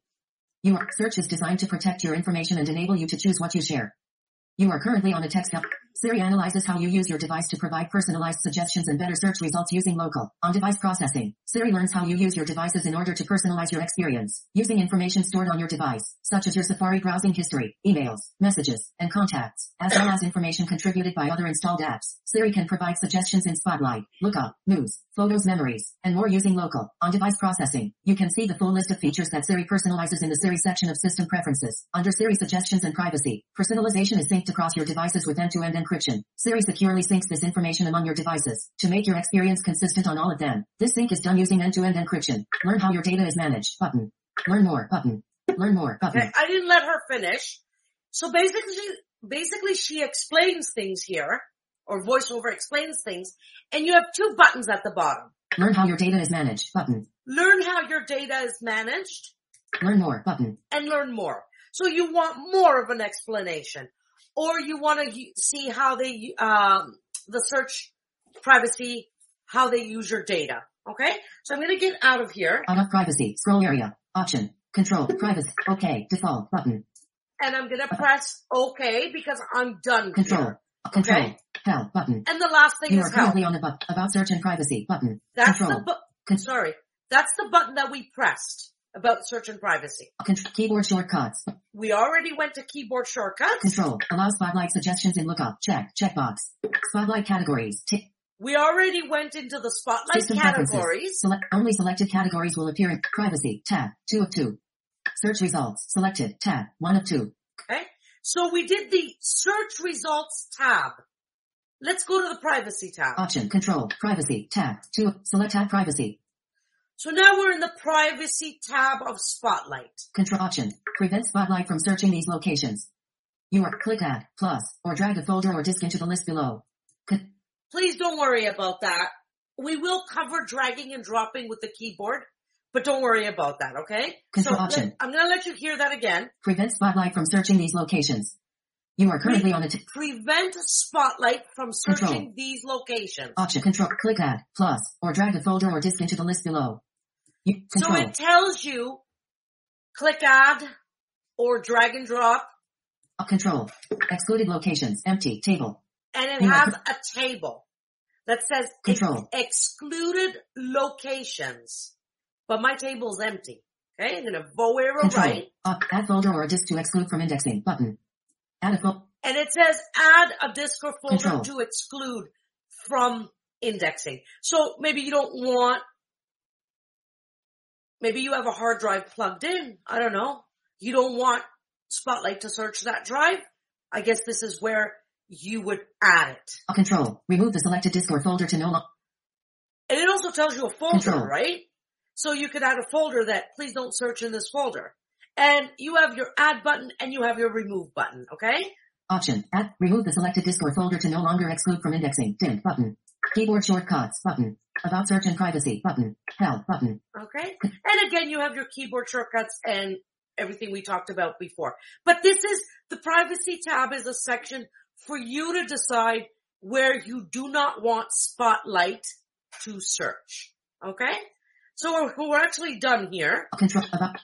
Your search is designed to protect your information and enable you to choose what you share. You are currently on a text app. Siri analyzes how you use your device to provide personalized suggestions and better search results using local on-device processing. Siri learns how you use your devices in order to personalize your experience using information stored on your device, such as your Safari browsing history, emails, messages, and contacts, as well as information contributed by other installed apps. Siri can provide suggestions in Spotlight, Lookup, News, Photos, Memories, and more using local on-device processing. You can see the full list of features that Siri personalizes in the Siri section of System Preferences. Under Siri Suggestions and Privacy, personalization is synced across your devices with end-to-end. Siri securely syncs this information among your devices to make your experience consistent on all of them. This sync is done using end-to-end encryption. Learn how your data is managed. Button. Learn more. Button. Learn more. Button. Okay, I didn't let her finish. So basically, basically she explains things here, or voiceover explains things, and you have two buttons at the bottom. Learn how your data is managed. Button. Learn how your data is managed Learn more. Button. and learn more. So you want more of an explanation, or you want to see how they, um, the search privacy, how they use your data. Okay, so I'm going to get out of here Out of privacy. Scroll area. Option. Control. Privacy. Okay. Default. Button. and I'm going to press OK because I'm done Control. here. Control. Okay. Help. Button. And the last thing You is help. on the button. About search and privacy. Button. That's Control. the bu- Con- sorry. That's the button that we pressed about search and privacy. Keyboard shortcuts. We already went to keyboard shortcuts. Control. Allow spotlight suggestions in lookup. Check. Checkbox. Spotlight categories. Tick. We already went into the spotlight System categories. Select only selected categories will appear in privacy tab. Two of two. Search results. Selected tab. One of two. Okay. So we did the search results tab. Let's go to the privacy tab. Option. Control. Privacy tab. Two. Select tab. Privacy. So now we're in the privacy tab of spotlight. Control option. Prevent spotlight from searching these locations. You are click add plus or drag a folder or disk into the list below. Con- Please don't worry about that. We will cover dragging and dropping with the keyboard, but don't worry about that, okay? Control so option. let- I'm gonna let you hear that again. prevent spotlight from searching these locations. You are currently on a t- Prevent spotlight from searching Control. these locations. option control click add plus or drag a folder or disk into the list below. So it tells you click add or drag and drop uh, control excluded locations empty table and it has a table that says ex- Control. excluded locations. But my table's empty. Okay, I'm gonna VO arrow control right uh, add folder or disk to exclude from indexing button. Add a and it says add a disk or folder Control. to exclude from indexing. So maybe you don't want, maybe you have a hard drive plugged in. I don't know. You don't want Spotlight to search that drive. I guess this is where you would add it. control remove the selected disk or folder to no longer And it also tells you a folder, Control. right? So you could add a folder that please don't search in this folder. And you have your add button and you have your remove button, okay? option add remove the selected disk or folder to no longer exclude from indexing dim button keyboard shortcuts button about search and privacy button help button Okay. And again, you have your keyboard shortcuts and everything we talked about before. But this is, the privacy tab is a section for you to decide where you do not want Spotlight to search. Okay? So we're, we're actually done here. Control about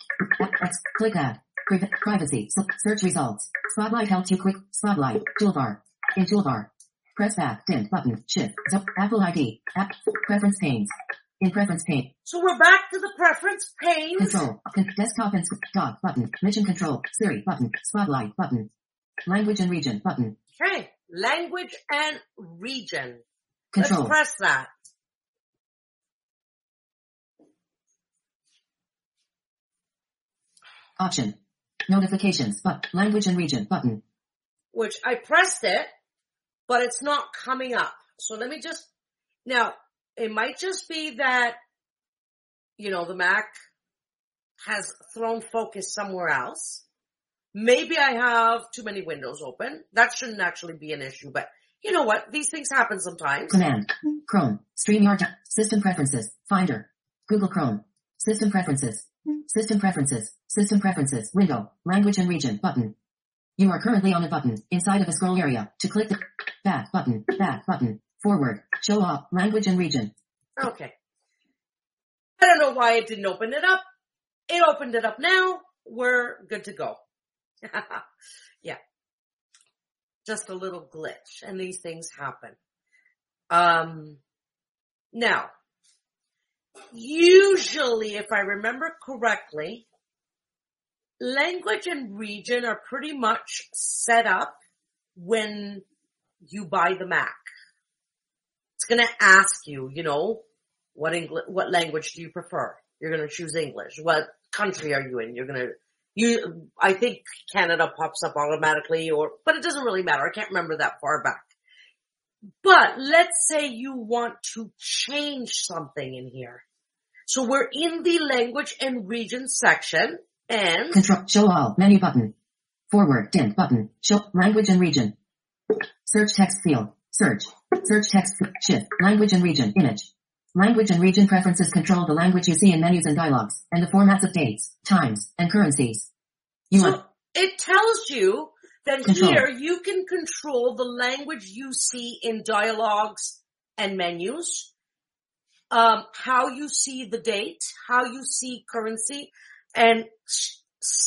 click add. Privacy. Search results. Spotlight helps you quick. Spotlight. Toolbar. In toolbar. Press back. Dim button. Shift. Apple ID. App. Preference panes. In preference pane. So we're back to the preference pane. Control. Con- desktop and dock button. Mission control. Siri button. Spotlight button. Language and region button. Okay. Language and region. Control. Let's press that. Option. Notifications. But language and region button. which I pressed it, but it's not coming up. So let me just, now, it might just be that, you know, the Mac has thrown focus somewhere else. Maybe I have too many windows open. That shouldn't actually be an issue, but you know what? These things happen sometimes. Command. Chrome. StreamYard. System preferences. Finder. Google Chrome. System preferences. System preferences. System preferences. Window. Language and region button. You are currently on a button inside of a scroll area. To click the back button, back button, forward, show off, language and region. Okay. I don't know why it didn't open it up. It opened it up now. We're good to go. yeah. Just a little glitch and these things happen. Um, now, usually if I remember correctly, language and region are pretty much set up when you buy the Mac. It's gonna ask you, you know, what English, what language do you prefer? You're gonna choose English. What country are you in? You're gonna, you, I think Canada pops up automatically or, but it doesn't really matter. I can't remember that far back. But let's say you want to change something in here. So we're in the language and region section and Control, show all, menu button. Forward, dim button, show, language and region. Search text field, search, search text, shift, language and region, image. Language and region preferences control the language you see in menus and dialogues, and the formats of dates, times, and currencies. You So are, it tells you that Control. here you can control the language you see in dialogues and menus, um, how you see the date, how you see currency, and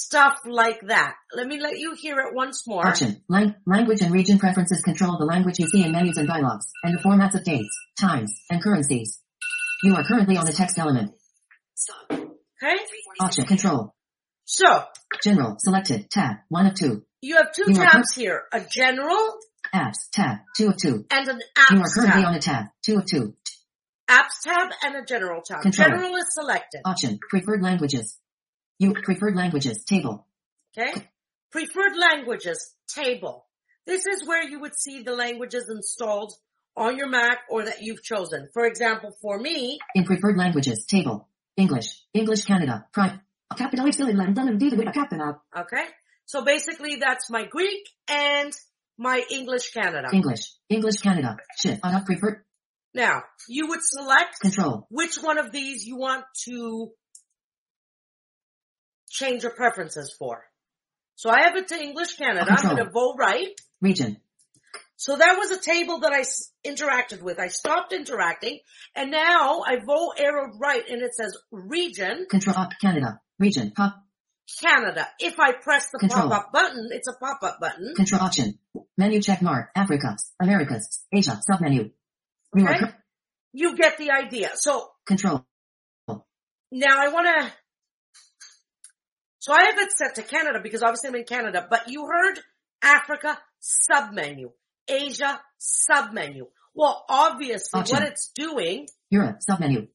stuff like that. Let me let you hear it once more. option, lang- language and region preferences control the language you see in menus and dialogues, and the formats of dates, times, and currencies. You are currently on the text element. Stop. Okay? Option, control, So, general, selected, tab, 1 of 2. you have two You are tabs here, a general Apps, tab, 2 of 2. and an apps You are currently tab. on a tab, 2 of 2. Apps tab and a general tab. Control. General is selected. Option, preferred languages. You, preferred languages, table. Okay? Preferred languages table. This is where you would see the languages installed on your Mac or that you've chosen. For example, for me, In preferred languages, table. English, English Canada, prime. Capital Excel London and with capital. okay? So basically that's my Greek and my English Canada. English, English Canada, shift, on up preferred, Now, you would select control, which one of these you want to change your preferences for. So I have it to English Canada. I'm going to VO right. region, So that was a table that I s- interacted with. I stopped interacting and now I VO arrowed right and it says region control, up, Canada, region, pop, Canada. If I press the Control. pop-up button, it's a pop-up button. control option, menu check mark, Africa, Americas, Asia, submenu. Okay. You get the idea. So control, now I want to, so I have it set to Canada because obviously I'm in Canada, but you heard Africa submenu, Asia submenu. Well, obviously Option. what it's doing Europe, submenu,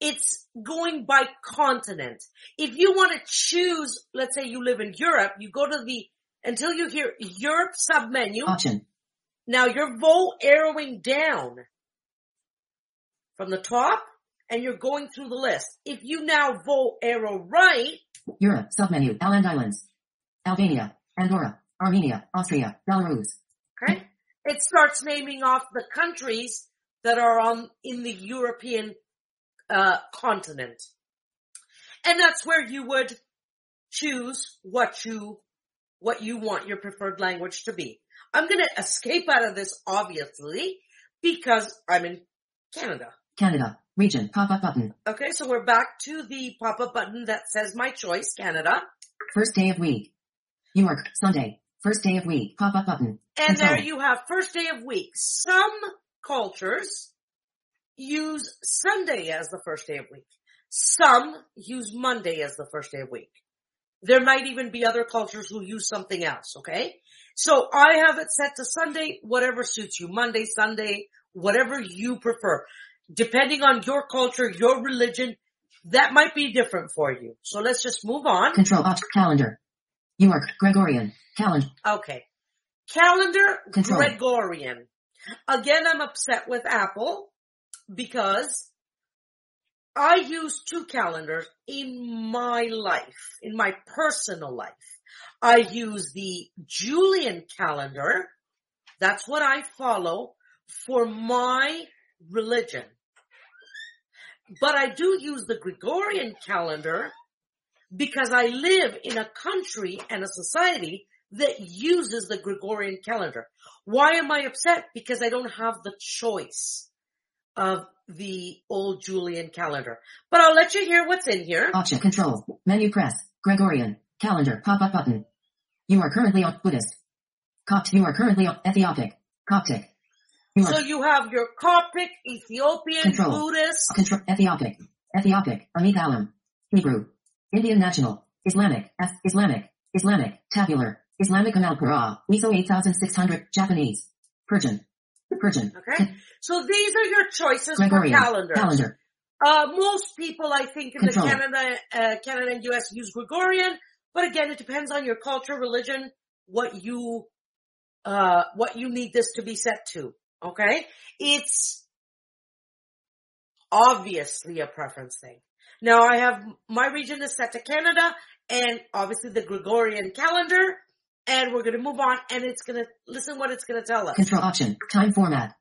it's going by continent. If you want to choose, let's say you live in Europe, you go to the, until you hear Europe submenu, option, now you're VO arrowing down from the top and you're going through the list. If you now VO arrow right, Europe, submenu, Åland Islands, Albania, Andorra, Armenia, Austria, Belarus, okay, it starts naming off the countries that are on, in the European, uh, continent. And that's where you would choose what you, what you want your preferred language to be. I'm gonna escape out of this obviously because I'm in Canada. Canada, region, pop-up button, Okay, so we're back to the pop-up button that says my choice, Canada. first day of week. New York, Sunday, first day of week, pop-up button, And Control. there you have first day of week. Some cultures use Sunday as the first day of week. Some use Monday as the first day of week. There might even be other cultures who use something else, okay? So I have it set to Sunday, whatever suits you. Monday, Sunday, whatever you prefer. Depending on your culture, your religion, that might be different for you. So let's just move on. Control Alt calendar. You are Gregorian calendar. Okay. Calendar Control. Gregorian. Again, I'm upset with Apple because I use two calendars in my life, in my personal life. I use the Julian calendar. That's what I follow for my religion. But I do use the Gregorian calendar because I live in a country and a society that uses the Gregorian calendar. Why am I upset? Because I don't have the choice of the old Julian calendar. But I'll let you hear what's in here. Option control. Menu press. Gregorian. Calendar. Pop-up button. You are currently on Buddhist. Copt. You are currently on Ethiopic. Coptic. So you have your Coptic, Ethiopian, Control. Buddhist. control Ethiopic. Ethiopic. Amit Hebrew. Indian National. Islamic. F. Islamic. Islamic. Tabular. Islamic Amalpura. ISO 8601. Japanese. Persian. Persian. Okay. So these are your choices Gregorian. for calendars. Calendar. Uh, most people, I think, in Control. the Canada, uh, Canada and US use Gregorian, but again, it depends on your culture, religion, what you, uh, what you need this to be set to. Okay? It's obviously a preference thing. Now I have, my region is set to Canada and obviously the Gregorian calendar and we're gonna move on and it's gonna, listen what it's gonna tell us. Control option. Time format.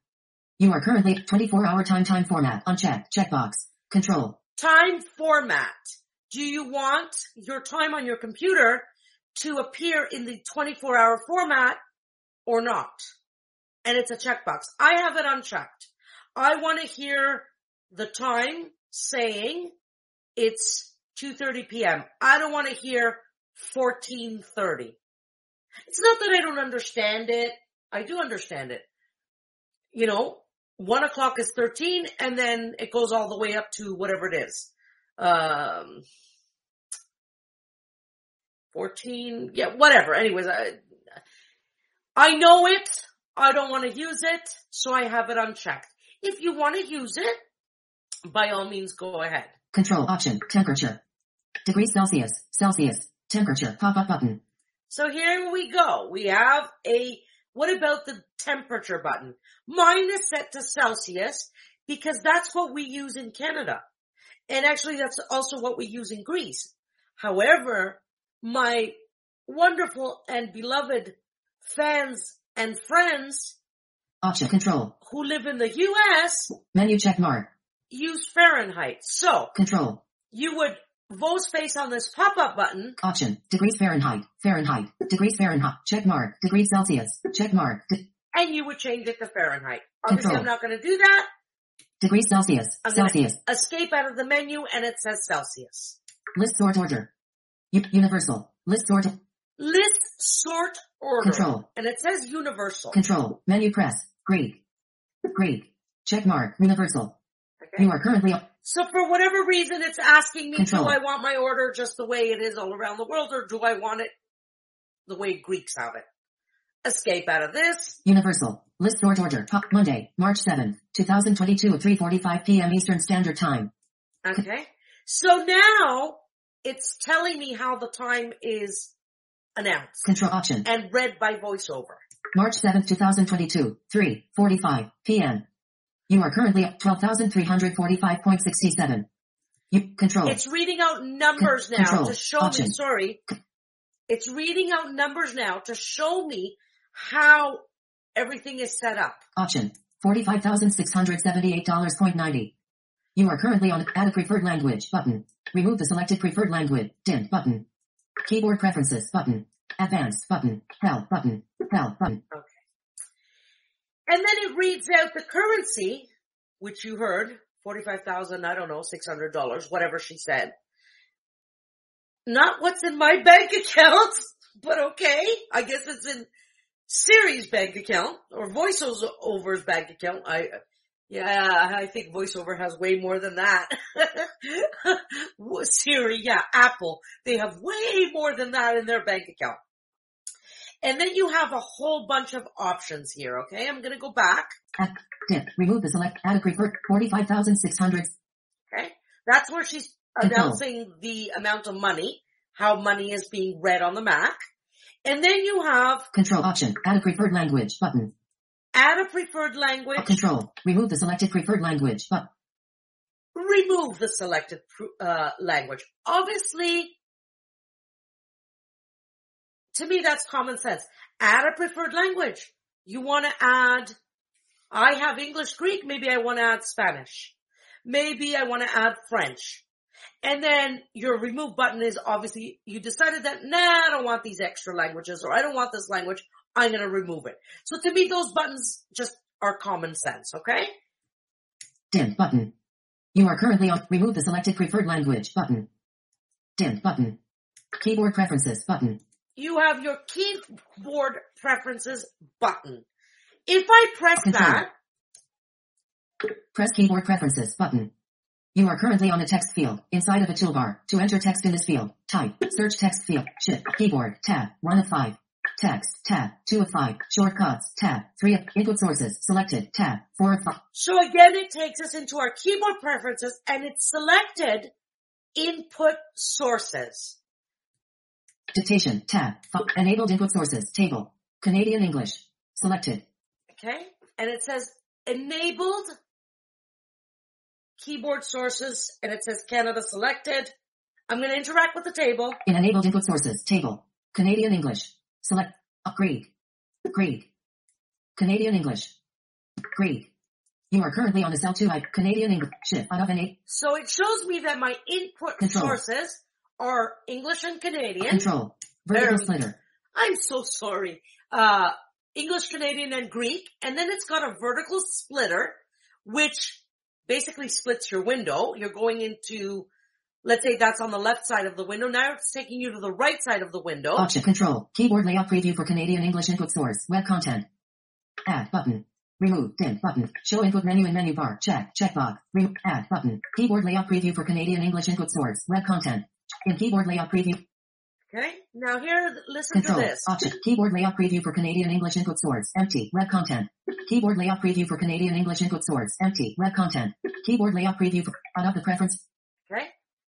You are currently 24 hour time time format. Unchecked. Checkbox. Control. time format. Do you want your time on your computer to appear in the 24 hour format or not? And it's a checkbox. I have it unchecked. I want to hear the time saying it's 2.30 p.m. I don't want to hear 14.30. It's not that I don't understand it. I do understand it. You know, one o'clock is 13 and then it goes all the way up to whatever it is. Um, 14, yeah, whatever. Anyways, I, I know it. I don't want to use it, so I have it unchecked. If you want to use it, by all means go ahead. Control option. Temperature. Degrees Celsius. Celsius. Temperature. Pop-up button. So here we go. We have a, what about the temperature button? Mine is set to Celsius because that's what we use in Canada. And actually that's also what we use in Greece. However, my wonderful and beloved fans and friends Option. Control. who live in the US Menu check mark. use Fahrenheit. So Control. you would VO space on this pop-up button Option. Degrees Fahrenheit. Fahrenheit. Degrees Fahrenheit. Check mark. Degrees Celsius. Check mark. De- and you would change it to Fahrenheit. Obviously Control. I'm not going to do that. degrees Celsius. I'm Celsius. escape out of the menu and it says Celsius. List sort order. U- universal. List sort. List sort order. Control. And it says universal. Control. Menu press. Greek. Greek. Check mark. Universal. Okay. You are currently So for whatever reason it's asking me, Control. do I want my order just the way it is all around the world or do I want it the way Greeks have it? Escape out of this. Universal. List sort order. Top Monday, March 7th, 2022 at 3.45 p.m. Eastern Standard Time. Okay. So now it's telling me how the time is announced Control option. and read by voiceover. March 7th, 2022, 3.45 p.m. You are currently at 12,345.67. You, control. It's reading out numbers Con- now control. to show me, Option. sorry. It's reading out numbers now to show me how everything is set up. Option. $45,678.90. You are currently on add a preferred language button. Remove the selected preferred language dim button. Keyboard preferences button. Advanced button. Help button. Help button. Okay. And then it reads out the currency, which you heard, 45,000, I don't know, $600, whatever she said. Not what's in my bank account, but okay. I guess it's in Siri's bank account or VoiceOver's bank account. I, Yeah, I think VoiceOver has way more than that. Siri, yeah, Apple, they have way more than that in their bank account. And then you have a whole bunch of options here, okay? I'm gonna go back. Dip, remove the select, add a preferred, 45,600. Okay? That's where she's announcing the amount of money, how money is being read on the Mac. And then you have Control option, add a preferred language button. Add a preferred language, Control, remove the selected preferred language button. remove the selected uh, language. Obviously, to me that's common sense. Add a preferred language. You want to add, I have English, Greek, maybe I want to add Spanish. Maybe I want to add French. And then your remove button is obviously, you decided that, nah, I don't want these extra languages or I don't want this language. I'm going to remove it. So to me, those buttons just are common sense, okay? Dimmed button. You are currently on, remove the selected preferred language button. Dimmed button. Keyboard preferences button. you have your keyboard preferences button. If I press Control. that, Press keyboard preferences button. You are currently on a text field inside of a toolbar. To enter text in this field, type search text field, shift, keyboard, tab, 1 of 5. Text, tab, 2 of 5. Shortcuts, tab, 3 of input sources, selected, tab, 4 of 5. so again it takes us into our keyboard preferences and it's selected input sources. Dictation, tab, fi- enabled input sources, table, Canadian English, selected. Okay? And it says enabled keyboard sources and it says Canada selected. I'm going to interact with the table. In enabled input sources, table, Canadian English, select, uh, Greek, Greek, Canadian English, Greek. You are currently on the cell 2 type, Canadian English, shift, out of an 8, So it shows me that my input Control. sources are English and Canadian. control, vertical splitter, I'm so sorry. Uh, English, Canadian, and Greek. And then it's got a vertical splitter, which basically splits your window. You're going into, let's say that's on the left side of the window. Now it's taking you to the right side of the window. option, control, keyboard layout preview for Canadian English input source, web content, add button, remove, dim button, show input menu in menu bar, check, checkbox, remove, add button, keyboard layout preview for Canadian English input source, web content, in keyboard layout preview, Okay. Now here, listen Control. to this. Option. Keyboard layout preview for Canadian English input source. Empty. Web content. Keyboard layout preview for Canadian English input source. Empty. Web content. Keyboard layout preview for out of the preference.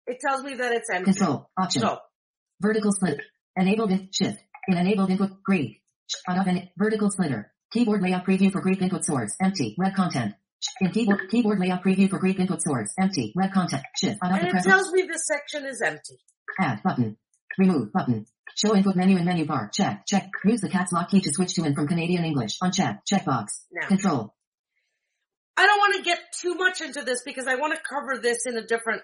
It tells me that it's empty. Control. Option. So, Vertical split. Enabled in shift. In enabled input Greek. Out of an vertical splitter. Keyboard layout preview for Greek input source. Empty. Web content. In keyboard keyboard layout preview for Greek input source. Empty. Web content. Shift. And it tells me this section is empty. Add button. Remove button. Show input menu in menu bar. Check. Check. Use the caps lock key to switch to and from Canadian English. Uncheck. Checkbox. Now. Control. I don't want to get too much into this because I want to cover this in a different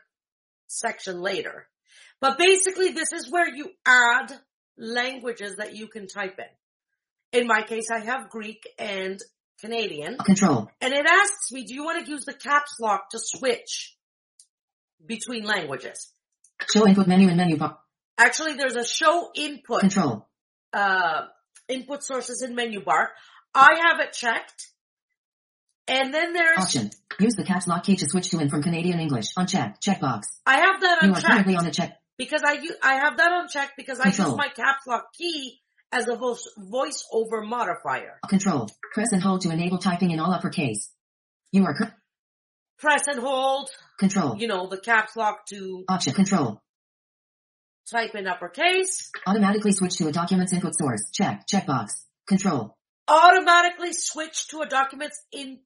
section later. But basically this is where you add languages that you can type in. In my case, I have Greek and Canadian Control. and it asks me, do you want to use the caps lock to switch between languages? Show input menu in menu bar. Actually, there's a show input, Control. uh, input sources in menu bar. I have it checked. And then there's, Option. Use the caps lock key to switch to and from Canadian English. Uncheck. Checkbox. I have that You are unchecked. currently on the check. because I I have that unchecked because I use my caps lock key as a voice voice over modifier. Control. Press and hold to enable typing in all uppercase. You are cur- Press and hold, control. you know, the caps lock to Option. Control. type in uppercase. Automatically switch to a document's input source. Check. Checkbox. Control. Automatically switch to a document's input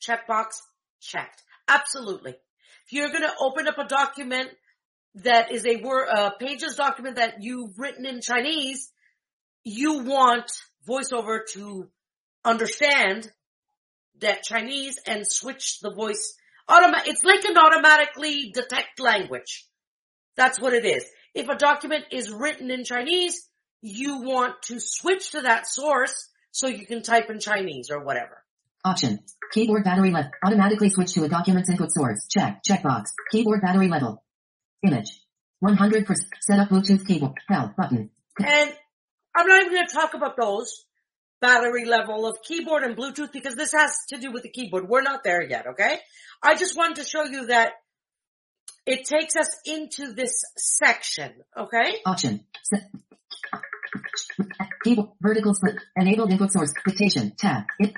checkbox checked. Absolutely. If you're going to open up a document that is a word, uh, pages document that you've written in Chinese, you want voiceover to understand that Chinese and switch the voice automa- it's like an automatically detect language. That's what it is. If a document is written in Chinese, you want to switch to that source so you can type in Chinese or whatever. Option. Keyboard battery level. Automatically switch to a document's input source. Check. Checkbox. Keyboard battery level. Image. 100%. Set up Bluetooth keyboard. Help button. And I'm not even going to talk about those, battery level of keyboard and Bluetooth because this has to do with the keyboard. We're not there yet, okay? I just wanted to show you that it takes us into this section, okay? Option. Set. Keyboard. Vertical split. Enabled input source. Dictation. Tab. It.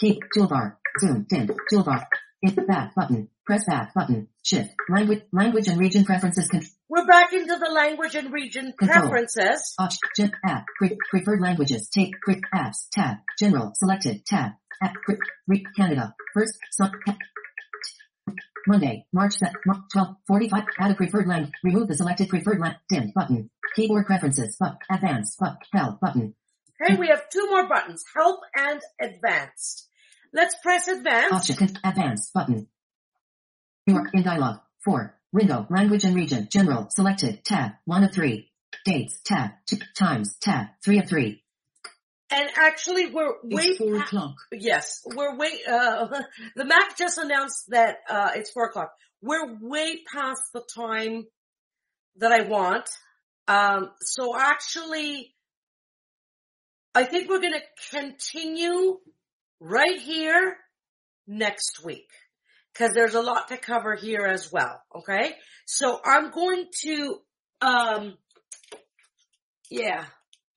Key. Toolbar. Zoom. Dim. Toolbar. It. Back button. Press back button. Shift. Language. Language and region preferences. Con- We're back into the language and region Control. preferences. Option. App. Pre- preferred languages. Take. Pre- apps. Tab. General. Selected. Tab. App. Pre- re- Canada. First. Sub. Monday, March 12, 45, add a preferred language, remove the selected preferred language, dim button, keyboard preferences, but, advanced, but, help button, Okay, we have two more buttons, help and advanced. Let's press advance. option, con- advanced button. You are in dialog, 4, window, language and region, general, selected, tab, 1 of 3, dates, tab, t- times, tab, 3 of 3, And actually we're way it's 4 pa- o'clock. Yes, we're way, uh, the Mac just announced that, uh, it's four o'clock. We're way past the time that I want. Um, so actually, I think we're gonna continue right here next week. Cause there's a lot to cover here as well, okay? So I'm going to, um, yeah.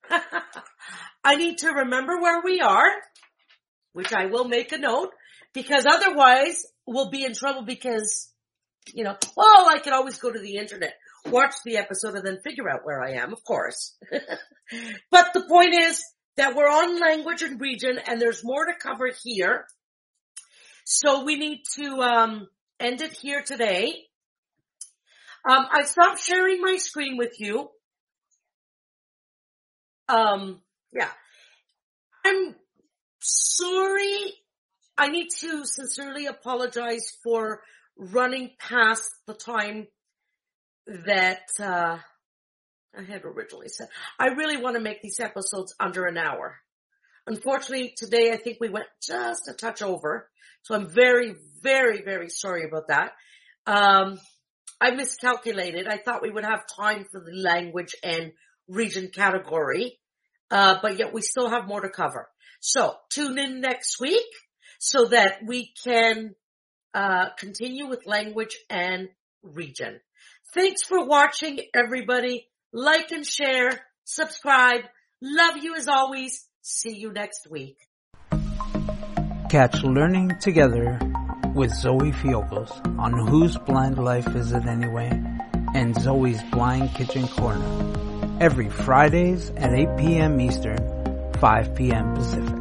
I need to remember where we are which I will make a note because otherwise we'll be in trouble because, you know, well, I can always go to the internet, watch the episode and then figure out where I am, of course. but the point is that we're on language and region and there's more to cover here. So we need to, um, end it here today. Um, I stopped sharing my screen with you. Um, yeah. I'm sorry. I need to sincerely apologize for running past the time that uh, I had originally said. I really want to make these episodes under an hour. Unfortunately, today I think we went just a touch over, so I'm very, very, very sorry about that. Um, I miscalculated. I thought we would have time for the language and region category, uh, but yet we still have more to cover. So tune in next week so that we can uh, continue with language and region. Thanks for watching, everybody. Like and share, subscribe. Love you as always. See you next week. Catch Learning Together with Zoe Fiocos on Whose Blind Life Is It Anyway? and Zoe's Blind Kitchen Corner every Fridays at 8 p.m. Eastern, 5 p.m. Pacific.